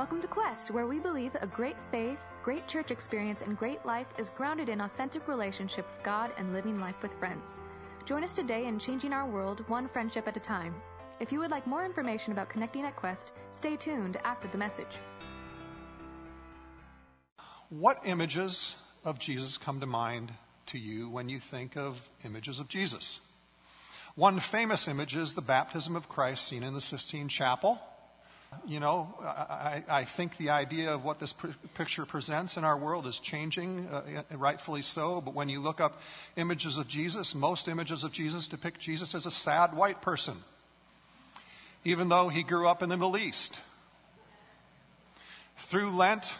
Welcome to Quest, where we believe a great faith, great church experience, and great life is grounded in authentic relationship with God and living life with friends. Join us today in changing our world one friendship at a time. If you would like more information about connecting at Quest, stay tuned after the message. What images of Jesus come to mind to you when you think of images of Jesus? One famous image is the baptism of Christ seen in the Sistine Chapel. You know, I, I think the idea of what this picture presents in our world is changing, uh, rightfully so. But when you look up images of Jesus, most images of Jesus depict Jesus as a sad white person, even though he grew up in the Middle East. Through Lent,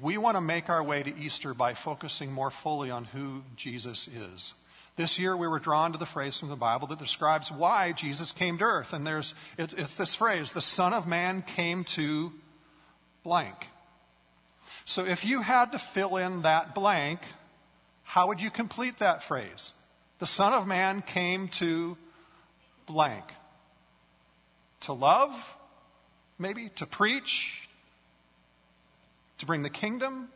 we want to make our way to Easter by focusing more fully on who Jesus is. This year we were drawn to the phrase from the Bible that describes why Jesus came to earth. And there's, it's, it's this phrase, the Son of Man came to blank. So if you had to fill in that blank, how would you complete that phrase? The Son of Man came to blank. To love? Maybe? To preach? To bring the kingdom?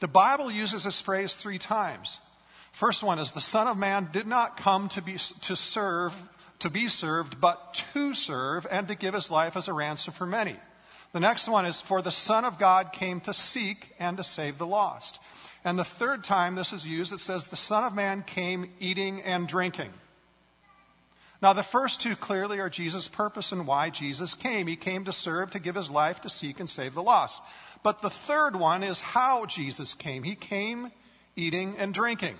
The Bible uses this phrase three times. First one is the Son of Man did not come to be to serve, to be served, but to serve and to give his life as a ransom for many. The next one is for the Son of God came to seek and to save the lost. And the third time this is used, it says the Son of Man came eating and drinking. Now, the first two clearly are Jesus' purpose and why Jesus came. He came to serve, to give his life, to seek and save the lost. But the third one is how Jesus came. He came eating and drinking.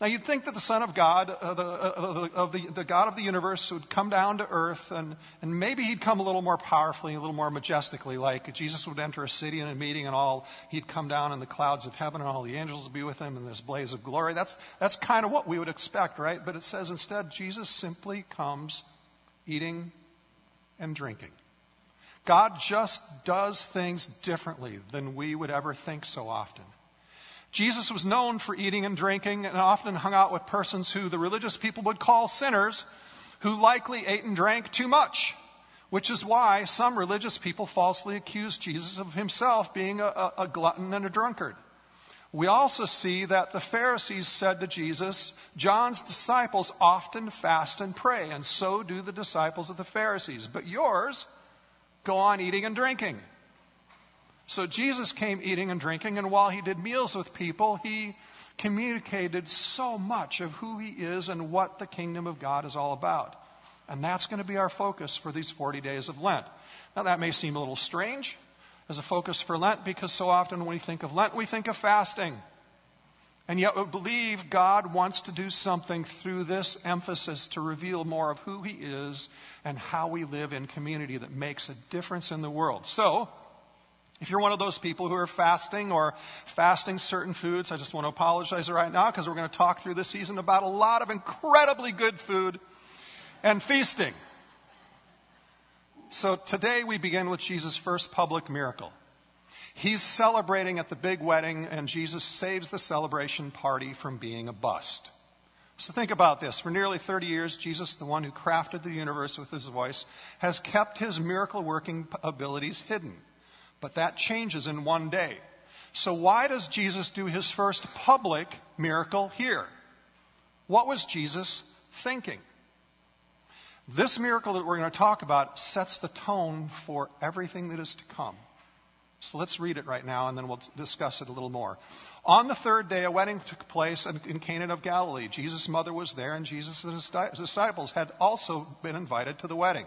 Now, you'd think that the Son of God, uh, the, uh, of the, the, God of the universe, would come down to earth, and, and maybe he'd come a little more powerfully, a little more majestically, like Jesus would enter a city in a meeting, and all he'd come down in the clouds of heaven, and all the angels would be with him in this blaze of glory. That's, that's kind of what we would expect, right? But it says instead, Jesus simply comes eating and drinking. God just does things differently than we would ever think so often. Jesus was known for eating and drinking and often hung out with persons who the religious people would call sinners, who likely ate and drank too much, which is why some religious people falsely accuse Jesus of himself being a, a, a glutton and a drunkard. We also see that the Pharisees said to Jesus, John's disciples often fast and pray, and so do the disciples of the Pharisees, but yours go on eating and drinking. So Jesus came eating and drinking, and while he did meals with people, he communicated so much of who he is and what the kingdom of God is all about. And that's going to be our focus for these 40 days of Lent. Now, that may seem a little strange as a focus for Lent because so often when we think of Lent, we think of fasting. And yet we believe God wants to do something through this emphasis to reveal more of who He is and how we live in community that makes a difference in the world. So, if you're one of those people who are fasting or fasting certain foods, I just want to apologize right now because we're going to talk through this season about a lot of incredibly good food and feasting. So today we begin with Jesus' first public miracle. He's celebrating at the big wedding, and Jesus saves the celebration party from being a bust. So think about this. For nearly 30 years, Jesus, the one who crafted the universe with his voice, has kept his miracle working abilities hidden. But that changes in one day. So, why does Jesus do his first public miracle here? What was Jesus thinking? This miracle that we're going to talk about sets the tone for everything that is to come. So let's read it right now and then we'll discuss it a little more. On the third day, a wedding took place in Cana of Galilee. Jesus' mother was there, and Jesus and his disciples had also been invited to the wedding.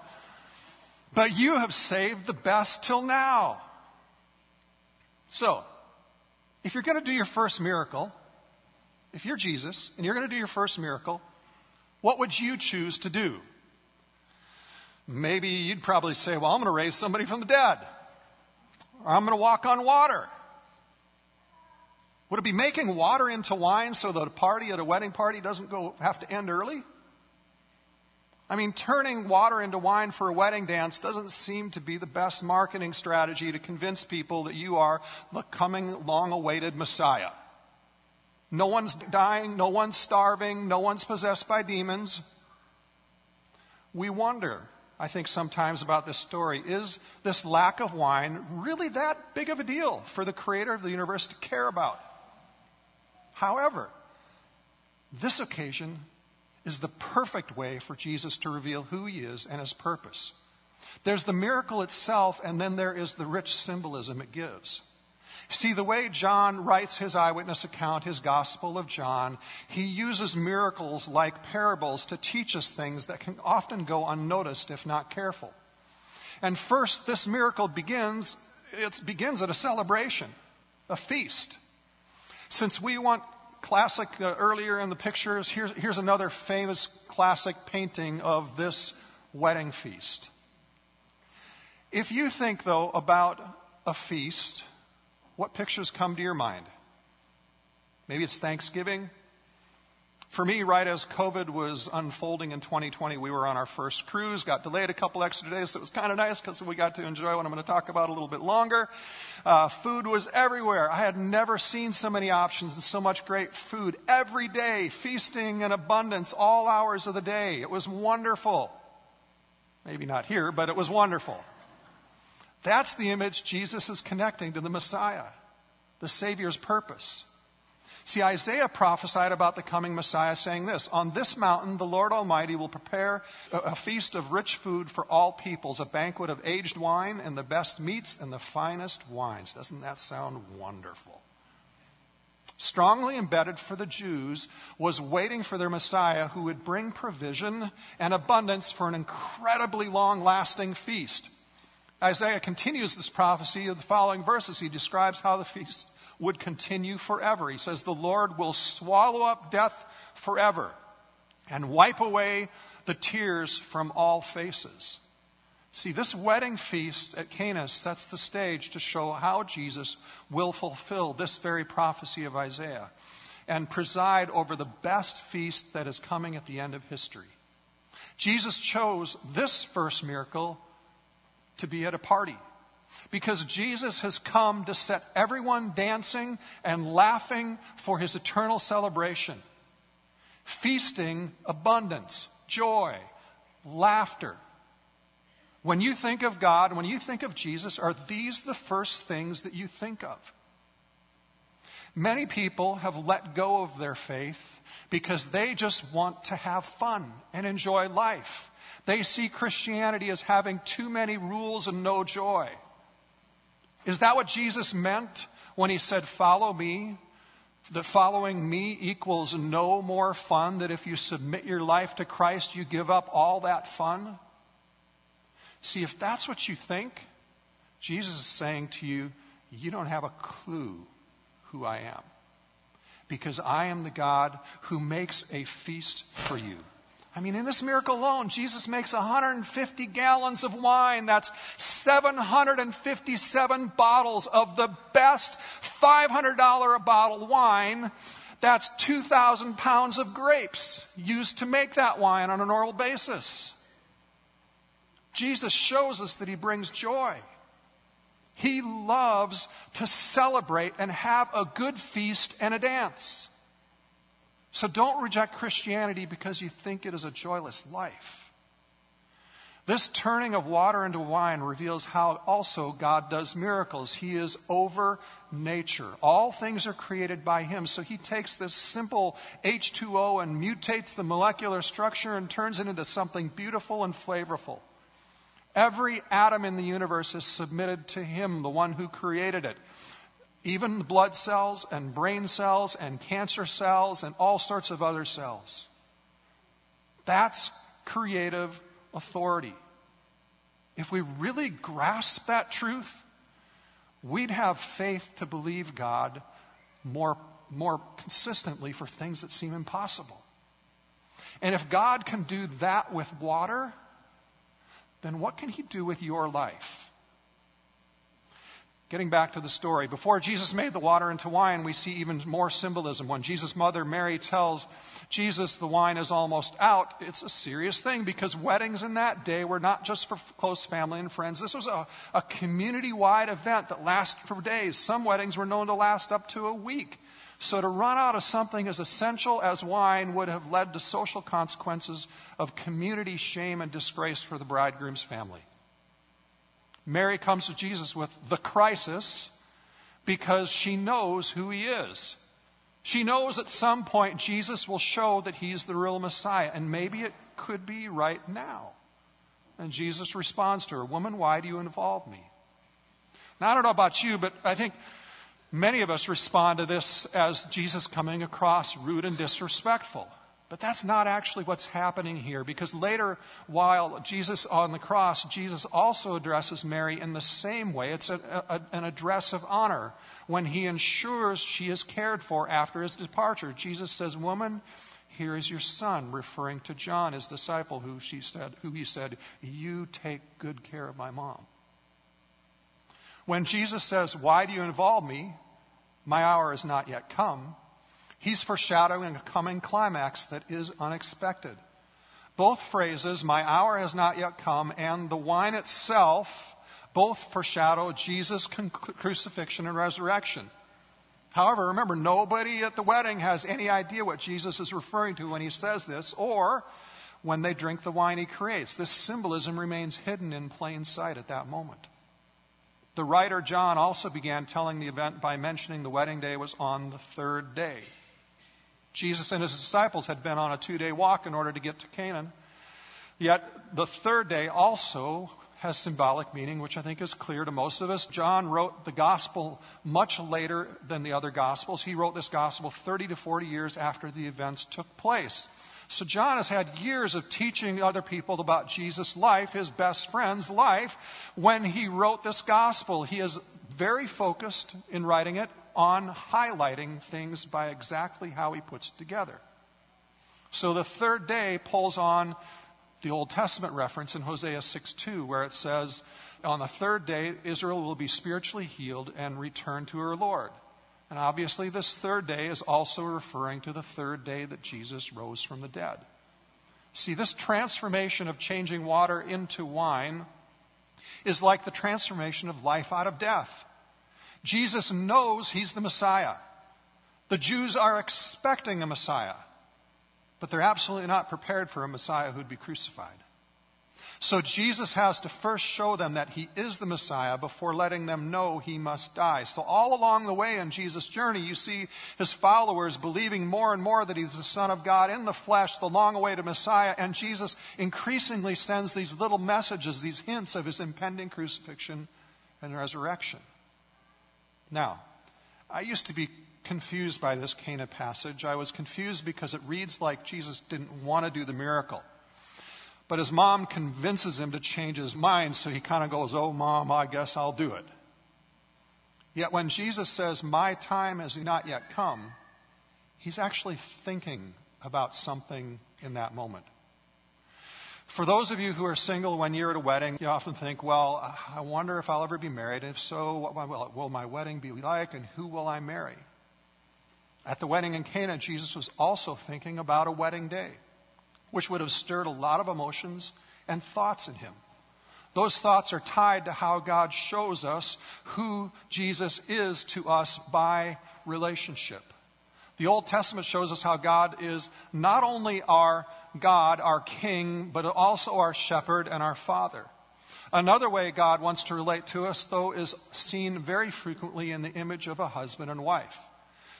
But you have saved the best till now. So, if you're going to do your first miracle, if you're Jesus and you're going to do your first miracle, what would you choose to do? Maybe you'd probably say, Well, I'm going to raise somebody from the dead, or I'm going to walk on water. Would it be making water into wine so that a party at a wedding party doesn't go have to end early? I mean, turning water into wine for a wedding dance doesn't seem to be the best marketing strategy to convince people that you are the coming long awaited Messiah. No one's dying, no one's starving, no one's possessed by demons. We wonder, I think, sometimes about this story. Is this lack of wine really that big of a deal for the creator of the universe to care about? However, this occasion is the perfect way for Jesus to reveal who he is and his purpose. There's the miracle itself, and then there is the rich symbolism it gives. See, the way John writes his eyewitness account, his Gospel of John, he uses miracles like parables to teach us things that can often go unnoticed if not careful. And first, this miracle begins, it begins at a celebration, a feast. Since we want classic uh, earlier in the pictures, here's, here's another famous classic painting of this wedding feast. If you think, though, about a feast, what pictures come to your mind? Maybe it's Thanksgiving. For me, right as COVID was unfolding in 2020, we were on our first cruise, got delayed a couple extra days, so it was kind of nice because we got to enjoy what I'm going to talk about a little bit longer. Uh, food was everywhere. I had never seen so many options and so much great food every day, feasting in abundance, all hours of the day. It was wonderful. Maybe not here, but it was wonderful. That's the image Jesus is connecting to the Messiah, the Savior's purpose. See, Isaiah prophesied about the coming Messiah saying this On this mountain, the Lord Almighty will prepare a, feast of rich food for all peoples, a banquet of aged wine and the best meats and the finest wines. Doesn't that sound wonderful? Strongly embedded for the Jews was waiting for their Messiah who would bring provision and abundance for an incredibly long lasting feast. Isaiah continues this prophecy of the following verses. He describes how the feast would continue forever. He says, The Lord will swallow up death forever and wipe away the tears from all faces. See, this wedding feast at Cana sets the stage to show how Jesus will fulfill this very prophecy of Isaiah and preside over the best feast that is coming at the end of history. Jesus chose this first miracle to be at a party because Jesus has come to set everyone dancing and laughing for his eternal celebration. Feasting, abundance, joy, laughter. When you think of God, when you think of Jesus, are these the first things that you think of? Many people have let go of their faith because they just want to have fun and enjoy life. They see Christianity as having too many rules and no joy. Is that what Jesus meant when he said, Follow me? That following me equals no more fun, that if you submit your life to Christ, you give up all that fun? See, if that's what you think, Jesus is saying to you, You don't have a clue who I am. Because I am the God who makes a feast for you. I mean, in this miracle alone, Jesus makes 150 gallons of wine. That's 757 bottles of the best $500 a bottle wine. That's 2,000 pounds of grapes used to make that wine on a normal basis. Jesus shows us that he brings joy. He loves to celebrate and have a good feast and a dance. So don't reject Christianity because you think it is a joyless life. This turning of water into wine reveals how also God does miracles. He is over nature. All things are created by Him. So He takes this simple H2O and mutates the molecular structure and turns it into something beautiful and flavorful. Every atom in the universe is submitted to Him, the one who created it. Even blood cells and brain cells and cancer cells and all sorts of other cells. That's creative authority. If we really grasp that truth, we'd have faith to believe God more, more consistently for things that seem impossible. And if God can do that with water, then what can He do with your life? Getting back to the story, before Jesus made the water into wine, we see even more symbolism. When Jesus' mother Mary tells Jesus the wine is almost out, it's a serious thing because weddings in that day were not just for close family and friends. This was a, a community wide event that lasted for days. Some weddings were known to last up to a week. So to run out of something as essential as wine would have led to social consequences of community shame and disgrace for the bridegroom's family. Mary comes to Jesus with the crisis because she knows who he is. She knows at some point Jesus will show that he's the real Messiah, and maybe it could be right now. And Jesus responds to her, Woman, why do you involve me? Now, I don't know about you, but I think many of us respond to this as Jesus coming across rude and disrespectful. But that's not actually what's happening here because later, while Jesus on the cross, Jesus also addresses Mary in the same way. It's a, a, an address of honor when he ensures she is cared for after his departure. Jesus says, Woman, here is your son, referring to John, his disciple, who, she said, who he said, You take good care of my mom. When Jesus says, Why do you involve me? My hour has not yet come. He's foreshadowing a coming climax that is unexpected. Both phrases, my hour has not yet come, and the wine itself, both foreshadow Jesus' crucifixion and resurrection. However, remember, nobody at the wedding has any idea what Jesus is referring to when he says this, or when they drink the wine he creates. This symbolism remains hidden in plain sight at that moment. The writer John also began telling the event by mentioning the wedding day was on the third day. Jesus and his disciples had been on a two day walk in order to get to Cana. Yet the third day also has symbolic meaning, which I think is clear to most of us. John wrote the gospel much later than the other gospels. He wrote this gospel 30 to 40 years after the events took place. So John has had years of teaching other people about Jesus' life, his best friend's life, when he wrote this gospel. He is very focused in writing it on highlighting things by exactly how he puts it together. So the third day pulls on the Old Testament reference in Hosea 6 2, where it says, On the third day, Israel will be spiritually healed and return to her Lord. And obviously, this third day is also referring to the third day that Jesus rose from the dead. See, this transformation of changing water into wine is like the transformation of life out of death. Jesus knows he's the Messiah. The Jews are expecting a Messiah, but they're absolutely not prepared for a Messiah who'd be crucified. So Jesus has to first show them that he is the Messiah before letting them know he must die. So all along the way in Jesus' journey, you see his followers believing more and more that he's the Son of God in the flesh, the long awaited Messiah, and Jesus increasingly sends these little messages, these hints of his impending crucifixion and resurrection. Now, I used to be confused by this Cana passage. I was confused because it reads like Jesus didn't want to do the miracle. But his mom convinces him to change his mind, so he kind of goes, Oh, mom, I guess I'll do it. Yet when Jesus says, My time has not yet come, he's actually thinking about something in that moment. For those of you who are single when you're at a wedding, you often think, well, I wonder if I'll ever be married. If so, what will my wedding be like and who will I marry? At the wedding in Cana, Jesus was also thinking about a wedding day, which would have stirred a lot of emotions and thoughts in him. Those thoughts are tied to how God shows us who Jesus is to us by relationship. The Old Testament shows us how God is not only our God, our King, but also our shepherd and our Father. Another way God wants to relate to us, though, is seen very frequently in the image of a husband and wife.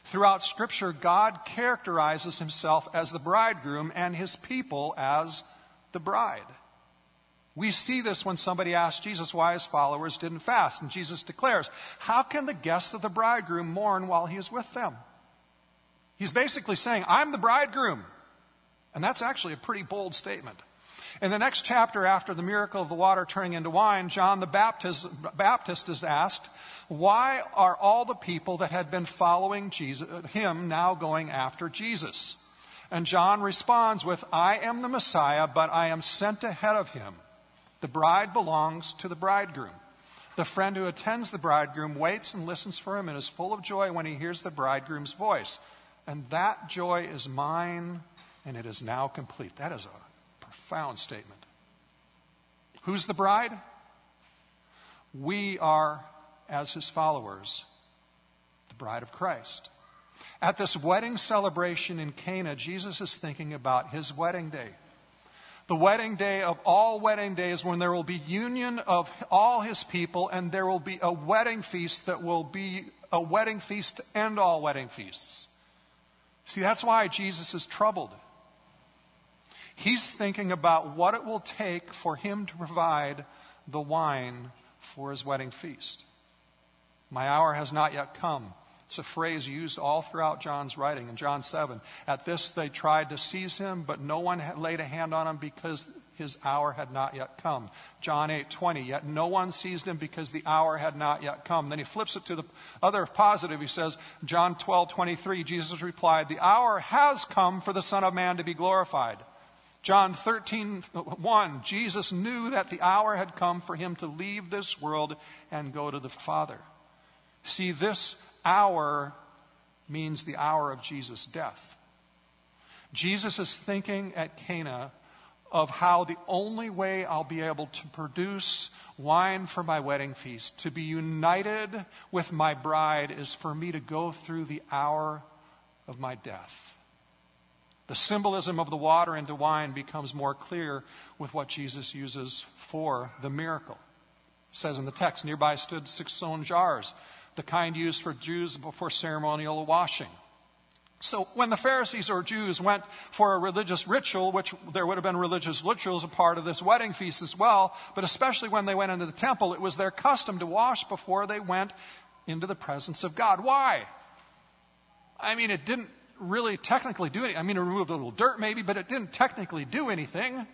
Throughout Scripture, God characterizes himself as the bridegroom and his people as the bride. We see this when somebody asks Jesus why his followers didn't fast, and Jesus declares, How can the guests of the bridegroom mourn while he is with them? He's basically saying, I'm the bridegroom. And that's actually a pretty bold statement. In the next chapter, after the miracle of the water turning into wine, John the Baptist, Baptist is asked, Why are all the people that had been following Jesus, him now going after Jesus? And John responds with, I am the Messiah, but I am sent ahead of him. The bride belongs to the bridegroom. The friend who attends the bridegroom waits and listens for him and is full of joy when he hears the bridegroom's voice. And that joy is mine, and it is now complete. That is a profound statement. Who's the bride? We are, as his followers, the bride of Christ. At this wedding celebration in Cana, Jesus is thinking about his wedding day the wedding day of all wedding days when there will be union of all his people and there will be a wedding feast that will be a wedding feast end all wedding feasts. See, that's why Jesus is troubled. He's thinking about what it will take for him to provide the wine for his wedding feast. My hour has not yet come. It's a phrase used all throughout John's writing in John 7. At this, they tried to seize him, but no one laid a hand on him because his hour had not yet come. John 8, 20. Yet no one seized him because the hour had not yet come. Then he flips it to the other positive. He says, John 12, 23, Jesus replied, The hour has come for the Son of Man to be glorified. John 13, 1, Jesus knew that the hour had come for him to leave this world and go to the Father. See, this hour means the hour of Jesus' death. Jesus is thinking at Cana of how the only way I'll be able to produce wine for my wedding feast, to be united with my bride, is for me to go through the hour of my death. The symbolism of the water into wine becomes more clear with what Jesus uses for the miracle. It says in the text, nearby stood six stone jars the kind used for Jews before ceremonial washing. So when the Pharisees or Jews went for a religious ritual, which there would have been religious rituals a part of this wedding feast as well, but especially when they went into the temple, it was their custom to wash before they went into the presence of God. Why? I mean, it didn't really technically do anything. I mean, it removed a little dirt maybe, but it didn't technically do anything.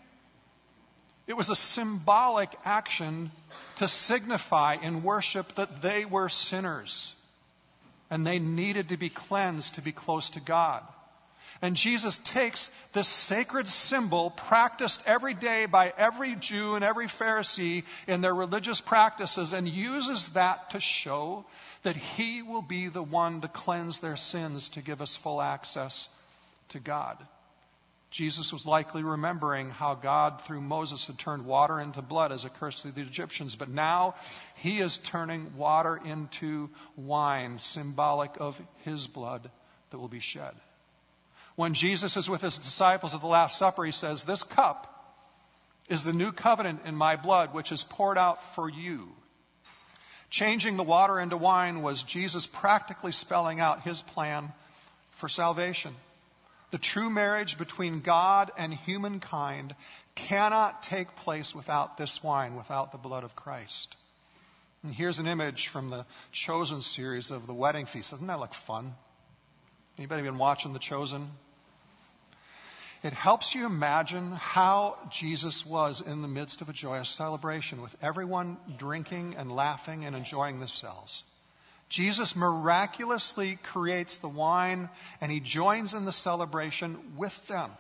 It was a symbolic action to signify in worship that they were sinners and they needed to be cleansed to be close to God. And Jesus takes this sacred symbol practiced every day by every Jew and every Pharisee in their religious practices and uses that to show that he will be the one to cleanse their sins to give us full access to God. Jesus was likely remembering how God, through Moses, had turned water into blood as a curse to the Egyptians. But now he is turning water into wine, symbolic of his blood that will be shed. When Jesus is with his disciples at the Last Supper, he says, This cup is the new covenant in my blood, which is poured out for you. Changing the water into wine was Jesus practically spelling out his plan for salvation. The true marriage between God and humankind cannot take place without this wine, without the blood of Christ. And here's an image from the Chosen series of the wedding feast. Doesn't that look fun? Anybody been watching The Chosen? It helps you imagine how Jesus was in the midst of a joyous celebration with everyone drinking and laughing and enjoying themselves. Jesus miraculously creates the wine and he joins in the celebration with them.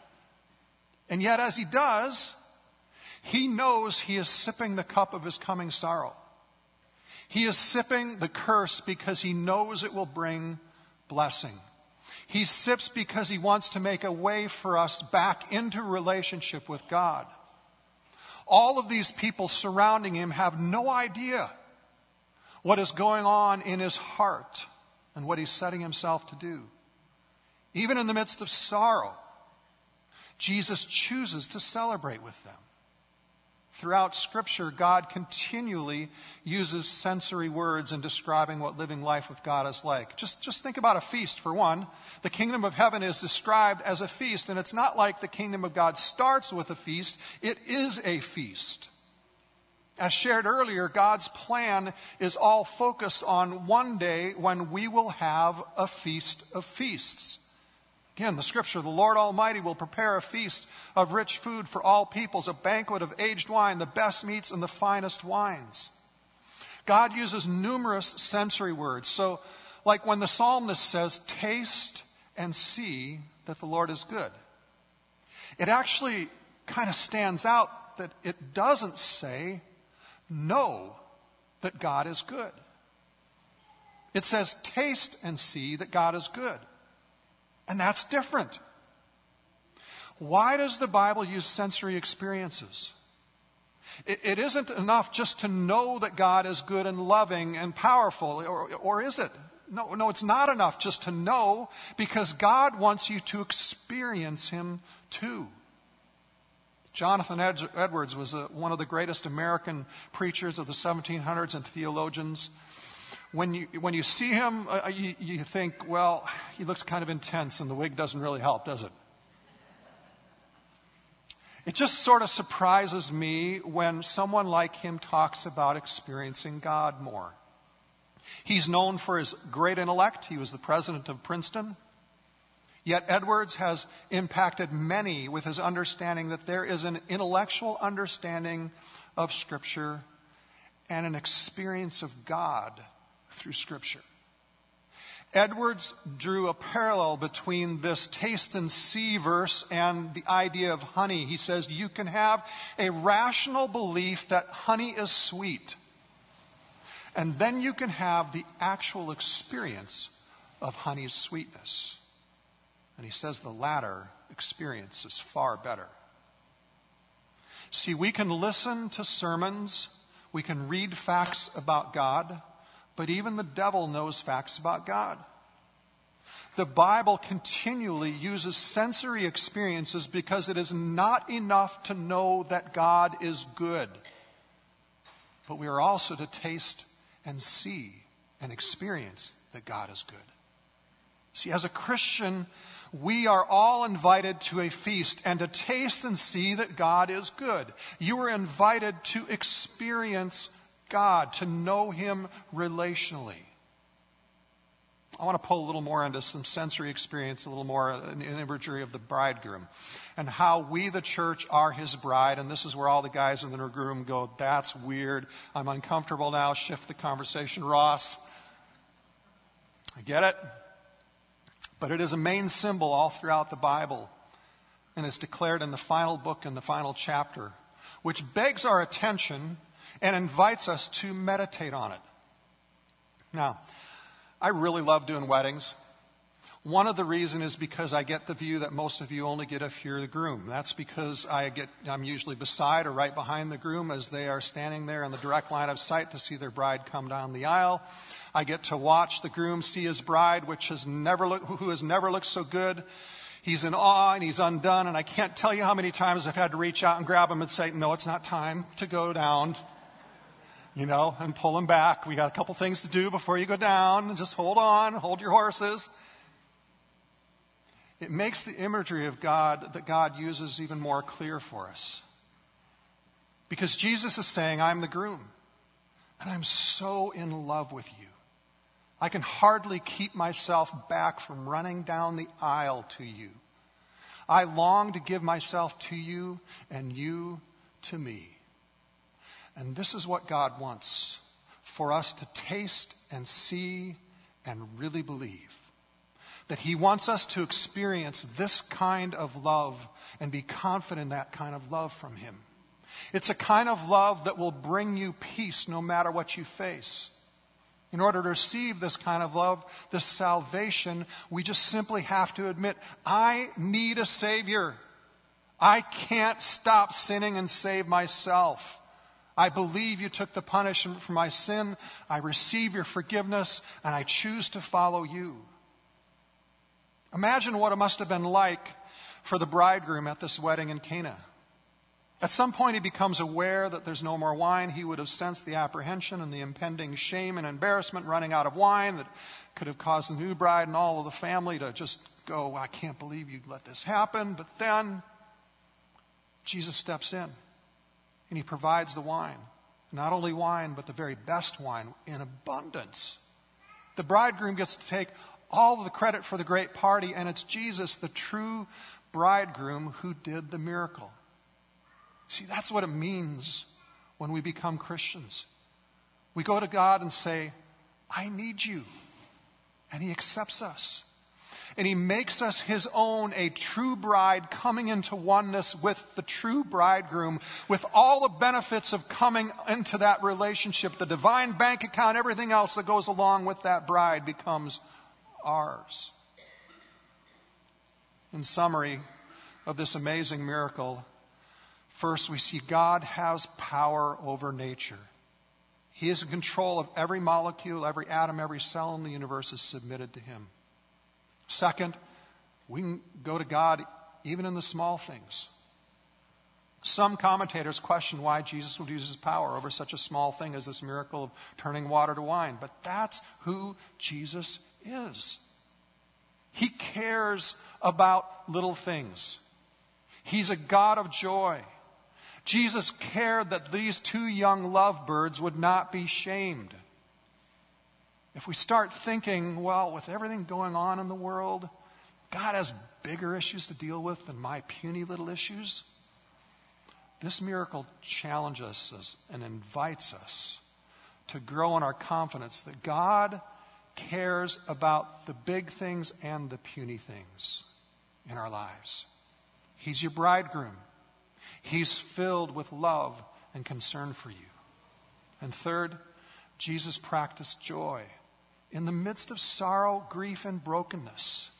And yet, as he does, he knows he is sipping the cup of his coming sorrow. He is sipping the curse because he knows it will bring blessing. He sips because he wants to make a way for us back into relationship with God. All of these people surrounding him have no idea what is going on in his heart and what he's setting himself to do. Even in the midst of sorrow, Jesus chooses to celebrate with them. Throughout Scripture, God continually uses sensory words in describing what living life with God is like. Just, just think about a feast, for one. The kingdom of heaven is described as a feast, and it's not like the kingdom of God starts with a feast, it is a feast. As shared earlier, God's plan is all focused on one day when we will have a feast of feasts. Again, the scripture, the Lord Almighty will prepare a feast of rich food for all peoples, a banquet of aged wine, the best meats and the finest wines. God uses numerous sensory words. So, like when the psalmist says, taste and see that the Lord is good. It actually kind of stands out that it doesn't say, know that God is good. It says, taste and see that God is good. And that's different. Why does the Bible use sensory experiences? It, it isn't enough just to know that God is good and loving and powerful, or, or is it? No, no, it's not enough just to know because God wants you to experience Him too. Jonathan Edwards was a, one of the greatest American preachers of the 1700s and theologians. When you, when you see him, uh, uh, you, you think, well, he looks kind of intense and the wig doesn't really help, does it? It just sort of surprises me when someone like him talks about experiencing God more. He's known for his great intellect. He was the president of Princeton. Yet Edwards has impacted many with his understanding that there is an intellectual understanding of Scripture and an experience of God through Scripture. Edwards drew a parallel between this taste and see verse and the idea of honey. He says you can have a rational belief that honey is sweet, and then you can have the actual experience of honey's sweetness. And he says the latter experience is far better. See, we can listen to sermons, we can read facts about God, but even the devil knows facts about God. The Bible continually uses sensory experiences because it is not enough to know that God is good. But we are also to taste and see and experience that God is good. See, as a Christian, we are all invited to a feast and to taste and see that God is good. You are invited to experience God, to know Him relationally. I want to pull a little more into some sensory experience, a little more in the imagery of the bridegroom and how we, the church, are his bride. And this is where all the guys in the room go, That's weird. I'm uncomfortable now. Shift the conversation, Ross. I get it. But it is a main symbol all throughout the Bible and is declared in the final book and the final chapter, which begs our attention and invites us to meditate on it. Now, I really love doing weddings. One of the reasons is because I get the view that most of you only get if you're the groom. That's because I get, I'm usually beside or right behind the groom as they are standing there in the direct line of sight to see their bride come down the aisle. I get to watch the groom see his bride, which has never look, who has never looked so good. He's in awe and he's undone. And I can't tell you how many times I've had to reach out and grab him and say, no, it's not time to go down. You know, and pull him back. We got a couple things to do before you go down. Just hold on, hold your horses. It makes the imagery of God that God uses even more clear for us. Because Jesus is saying, I'm the groom, and I'm so in love with you. I can hardly keep myself back from running down the aisle to you. I long to give myself to you and you to me. And this is what God wants for us to taste and see and really believe. That He wants us to experience this kind of love and be confident in that kind of love from Him. It's a kind of love that will bring you peace no matter what you face. In order to receive this kind of love, this salvation, we just simply have to admit, I need a Savior. I can't stop sinning and save myself. I believe you took the punishment for my sin. I receive your forgiveness, and I choose to follow you. Imagine what it must have been like for the bridegroom at this wedding in Cana. At some point, he becomes aware that there's no more wine. He would have sensed the apprehension and the impending shame and embarrassment running out of wine that could have caused the new bride and all of the family to just go, I can't believe you'd let this happen. But then Jesus steps in and he provides the wine. Not only wine, but the very best wine in abundance. The bridegroom gets to take all the credit for the great party, and it's Jesus, the true bridegroom, who did the miracle. See, that's what it means when we become Christians. We go to God and say, I need you. And He accepts us. And He makes us His own, a true bride coming into oneness with the true bridegroom, with all the benefits of coming into that relationship. The divine bank account, everything else that goes along with that bride becomes ours. In summary of this amazing miracle, first we see God has power over nature. He is in control of every molecule, every atom, every cell in the universe is submitted to Him. Second, we can go to God even in the small things. Some commentators question why Jesus would use his power over such a small thing as this miracle of turning water to wine. But that's who Jesus is. He cares about little things. He's a God of joy. Jesus cared that these two young lovebirds would not be shamed. If we start thinking, well, with everything going on in the world, God has bigger issues to deal with than my puny little issues, this miracle challenges us and invites us to grow in our confidence that God cares about the big things and the puny things in our lives. He's your bridegroom. He's filled with love and concern for you. And third, Jesus practiced joy in the midst of sorrow, grief, and brokenness.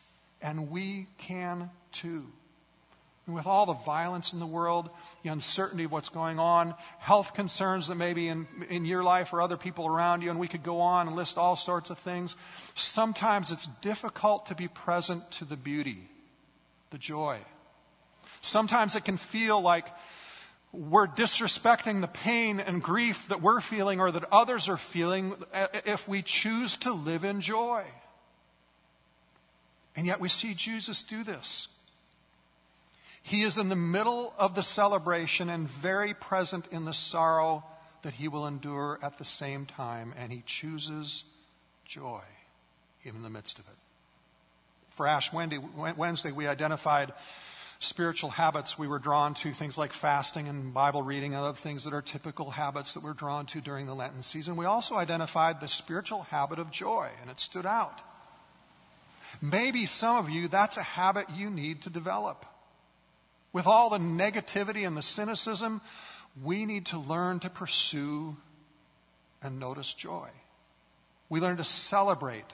And we can too. And with all the violence in the world, the uncertainty of what's going on, health concerns that may be in, in your life or other people around you, and we could go on and list all sorts of things, sometimes it's difficult to be present to the beauty, the joy. Sometimes it can feel like we're disrespecting the pain and grief that we're feeling or that others are feeling if we choose to live in joy. And yet we see Jesus do this. He is in the middle of the celebration and very present in the sorrow that he will endure at the same time, and he chooses joy even in the midst of it. For Ash Wednesday, we identified spiritual habits we were drawn to, things like fasting and Bible reading and other things that are typical habits that we're drawn to during the Lenten season. We also identified the spiritual habit of joy, and it stood out. Maybe some of you, that's a habit you need to develop. With all the negativity and the cynicism, we need to learn to pursue and notice joy. We learn to celebrate,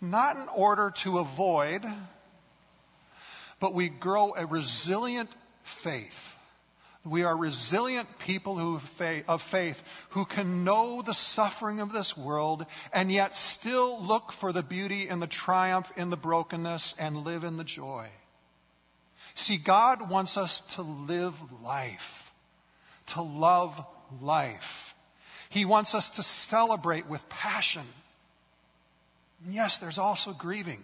not in order to avoid but we grow a resilient faith. We are resilient people who of faith who can know the suffering of this world and yet still look for the beauty and the triumph in the brokenness and live in the joy. See, God wants us to live life, to love life. He wants us to celebrate with passion. yes, there's also grieving.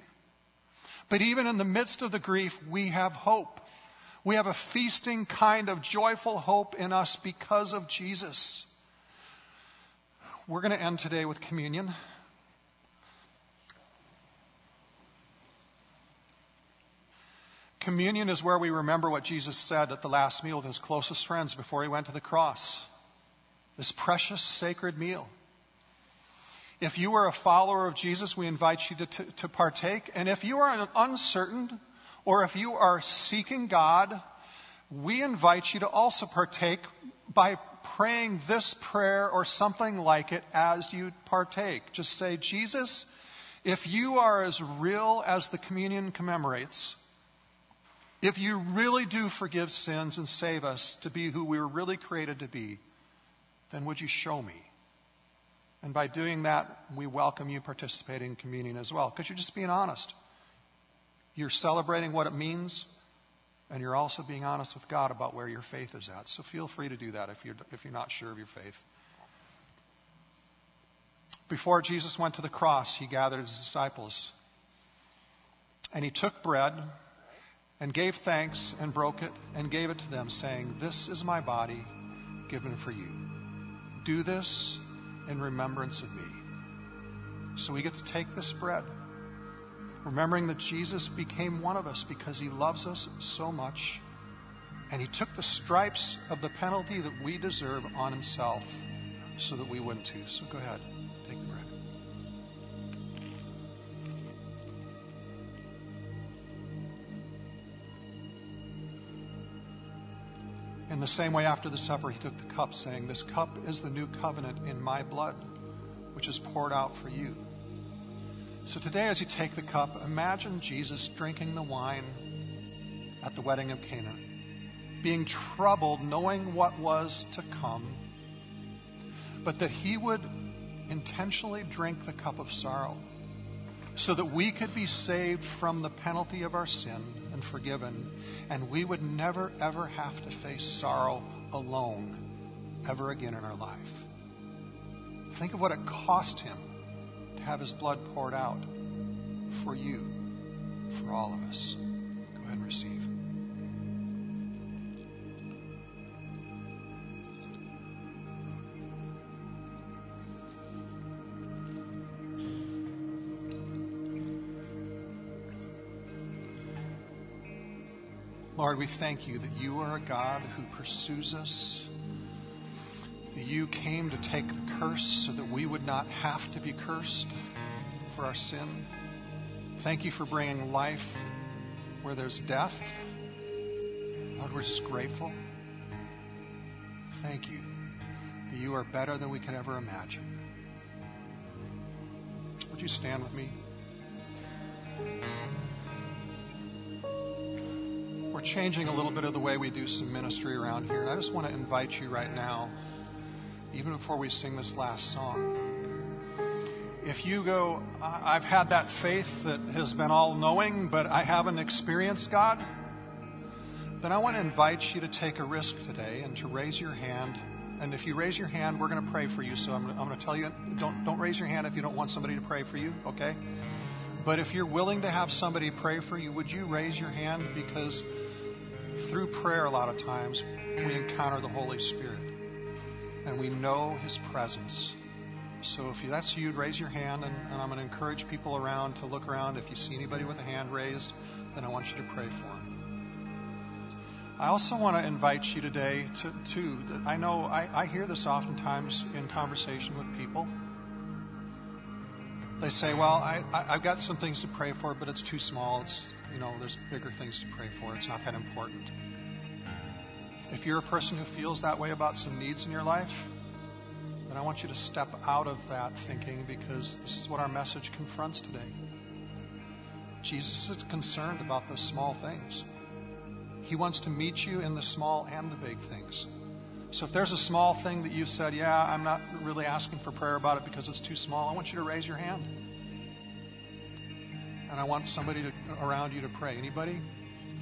But even in the midst of the grief, we have hope. We have a feasting kind of joyful hope in us because of Jesus. We're going to end today with communion. Communion is where we remember what Jesus said at the last meal with his closest friends before he went to the cross. This precious, sacred meal. If you are a follower of Jesus, we invite you to, to, to partake. And if you are uncertain or if you are seeking God, we invite you to also partake by praying this prayer or something like it as you partake. Just say, Jesus, if you are as real as the communion commemorates, if you really do forgive sins and save us to be who we were really created to be, then would you show me? And by doing that, we welcome you participating in communion as well, because you're just being honest. You're celebrating what it means, and you're also being honest with God about where your faith is at. So feel free to do that if you're, if you're not sure of your faith. Before Jesus went to the cross, he gathered his disciples. And he took bread and gave thanks and broke it and gave it to them, saying, This is my body given for you. Do this in remembrance of me. So we get to take this bread, remembering that Jesus became one of us because he loves us so much. And he took the stripes of the penalty that we deserve on himself so that we wouldn't too. So go ahead, The same way, after the supper, he took the cup, saying, This cup is the new covenant in my blood, which is poured out for you. So today, as you take the cup, imagine Jesus drinking the wine at the wedding of Cana, being troubled, knowing what was to come, but that he would intentionally drink the cup of sorrow so that we could be saved from the penalty of our sin and forgiven, and we would never, ever have to face sorrow alone ever again in our life. Think of what it cost him to have his blood poured out for you, for all of us. Go ahead and receive. Lord, we thank you that you are a God who pursues us. That you came to take the curse so that we would not have to be cursed for our sin. Thank you for bringing life where there's death. Lord, we're just grateful. Thank you that you are better than we could ever imagine. Would you stand with me? We're changing a little bit of the way we do some ministry around here. And I just want to invite you right now, even before we sing this last song. If you go, I've had that faith that has been all knowing, but I haven't experienced God, then I want to invite you to take a risk today and to raise your hand. And if you raise your hand, we're going to pray for you. So I'm, I'm going to tell you don't, don't raise your hand if you don't want somebody to pray for you, okay? But if you're willing to have somebody pray for you, would you raise your hand? Because through prayer, a lot of times, we encounter the Holy Spirit and we know His presence. So if that's you, raise your hand, and, and I'm going to encourage people around to look around. If you see anybody with a hand raised, then I want you to pray for them. I also want to invite you today to, to I know I, I hear this oftentimes in conversation with people. They say, well, I, I, I've got some things to pray for, but it's too small. It's you know, there's bigger things to pray for. It's not that important. If you're a person who feels that way about some needs in your life, then I want you to step out of that thinking because this is what our message confronts today. Jesus is concerned about those small things. He wants to meet you in the small and the big things. So if there's a small thing that you've said, yeah, I'm not really asking for prayer about it because it's too small, I want you to raise your hand and I want somebody to, around you to pray. Anybody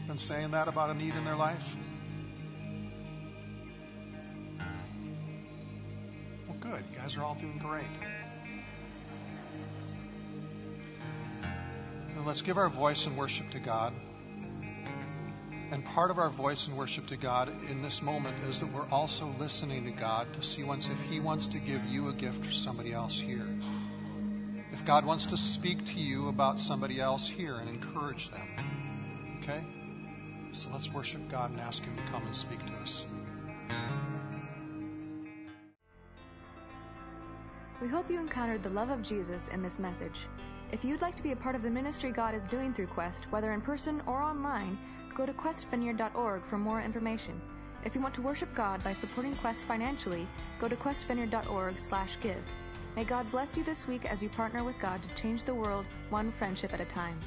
been saying that about a need in their life? Well, good. You guys are all doing great. And let's give our voice and worship to God. And part of our voice and worship to God in this moment is that we're also listening to God to see once if He wants to give you a gift for somebody else here. If God wants to speak to you about somebody else here and encourage them. Okay? So let's worship God and ask Him to come and speak to us. We hope you encountered the love of Jesus in this message. If you'd like to be a part of the ministry God is doing through Quest, whether in person or online, go to questvineyard.org for more information. If you want to worship God by supporting Quest financially, go to questvineyard.org/give. May God bless you this week as you partner with God to change the world one friendship at a time.